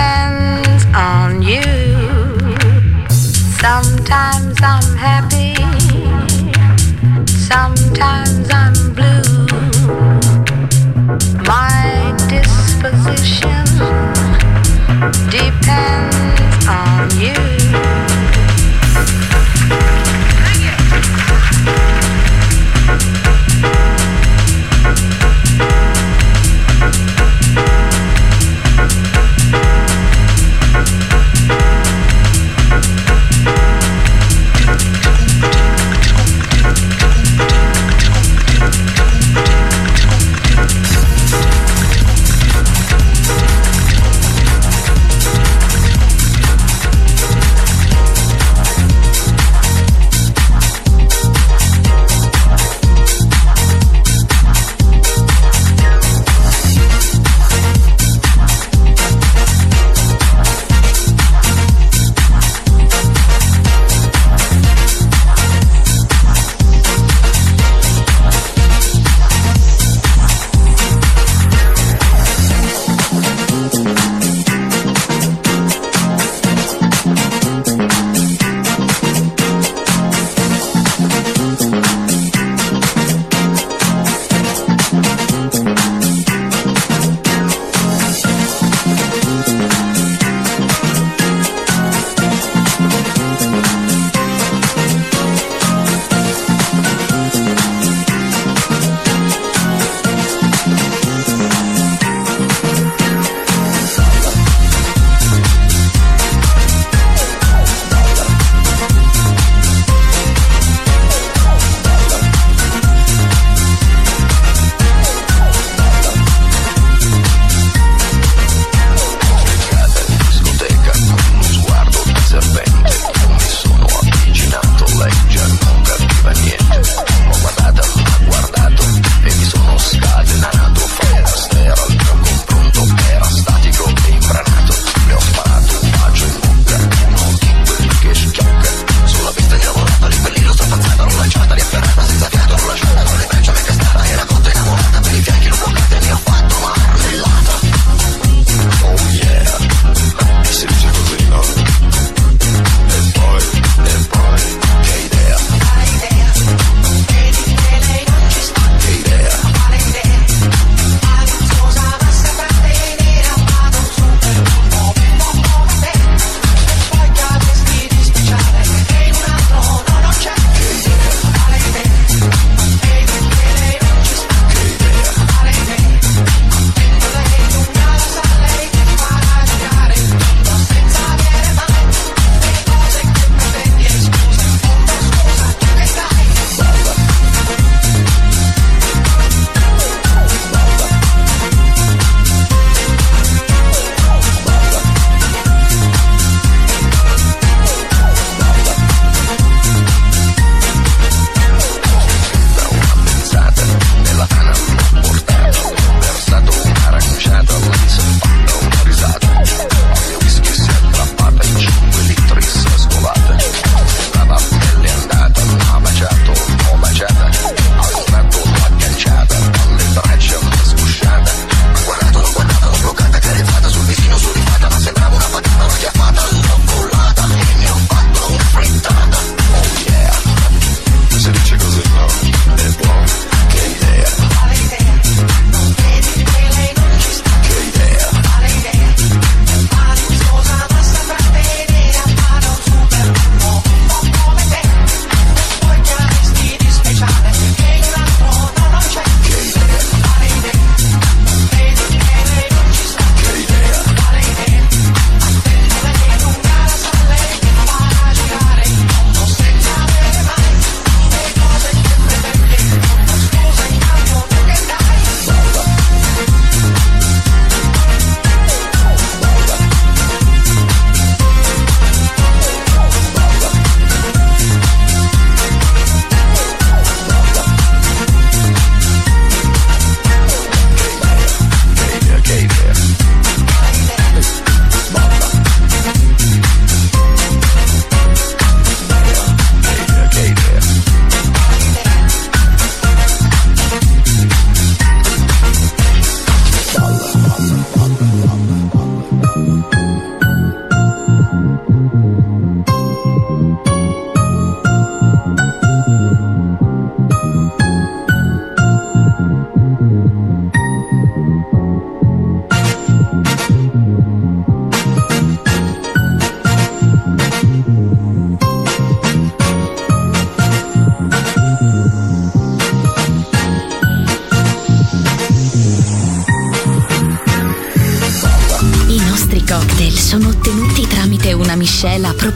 depends on you. Sometimes I'm happy, sometimes I'm blue. My disposition depends on you.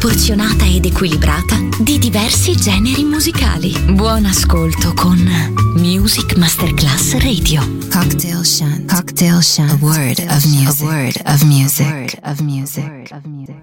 Proporzionata ed equilibrata di diversi generi musicali. Buon ascolto con Music Masterclass Radio. Cocktail Shant. Cocktail Shant. A word of music. A word of music. A word of music. Of music.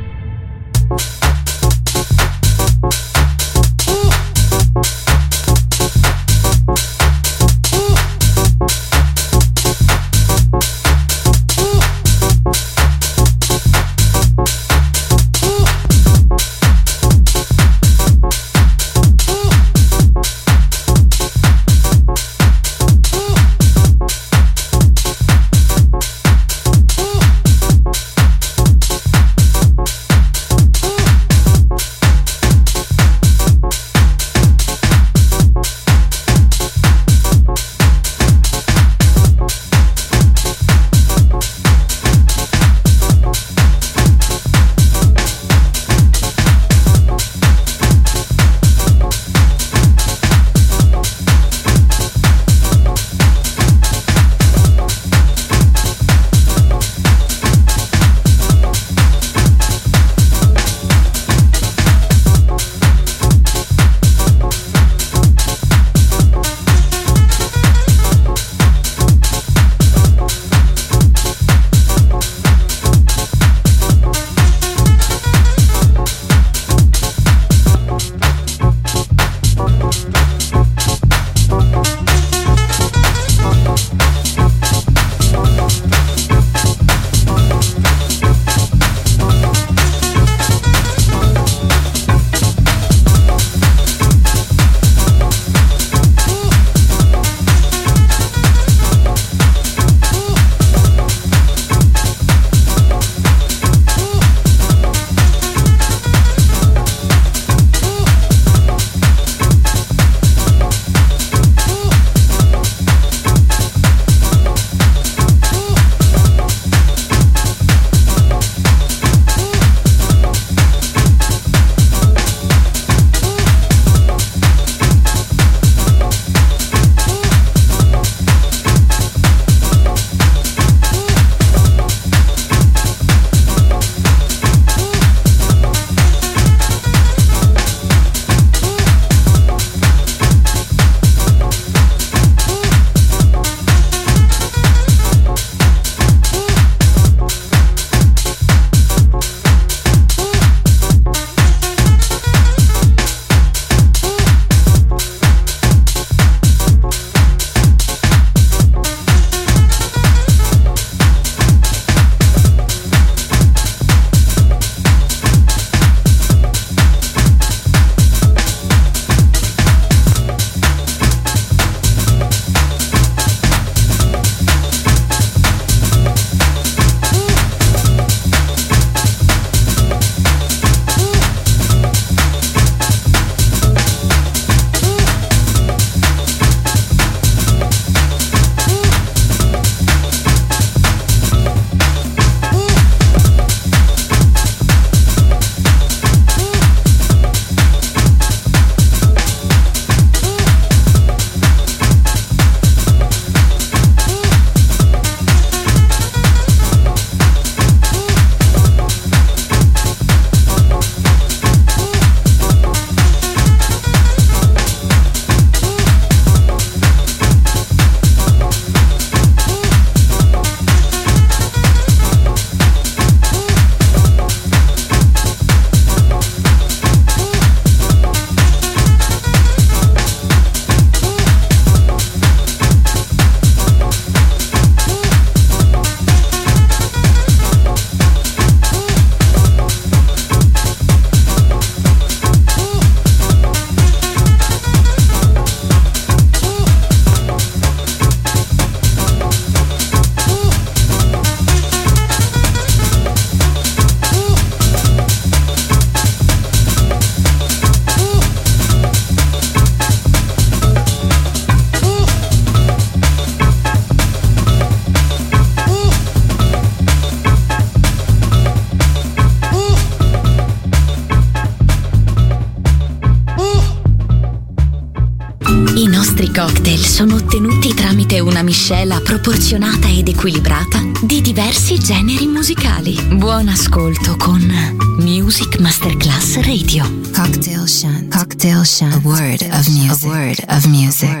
Dale A word of music. A word of music.